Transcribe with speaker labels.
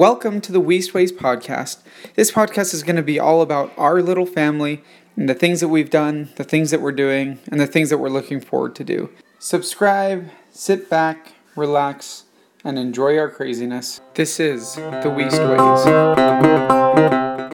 Speaker 1: Welcome to the Weastways podcast. This podcast is going to be all about our little family and the things that we've done, the things that we're doing, and the things that we're looking forward to do. Subscribe, sit back, relax, and enjoy our craziness. This is the Weastways.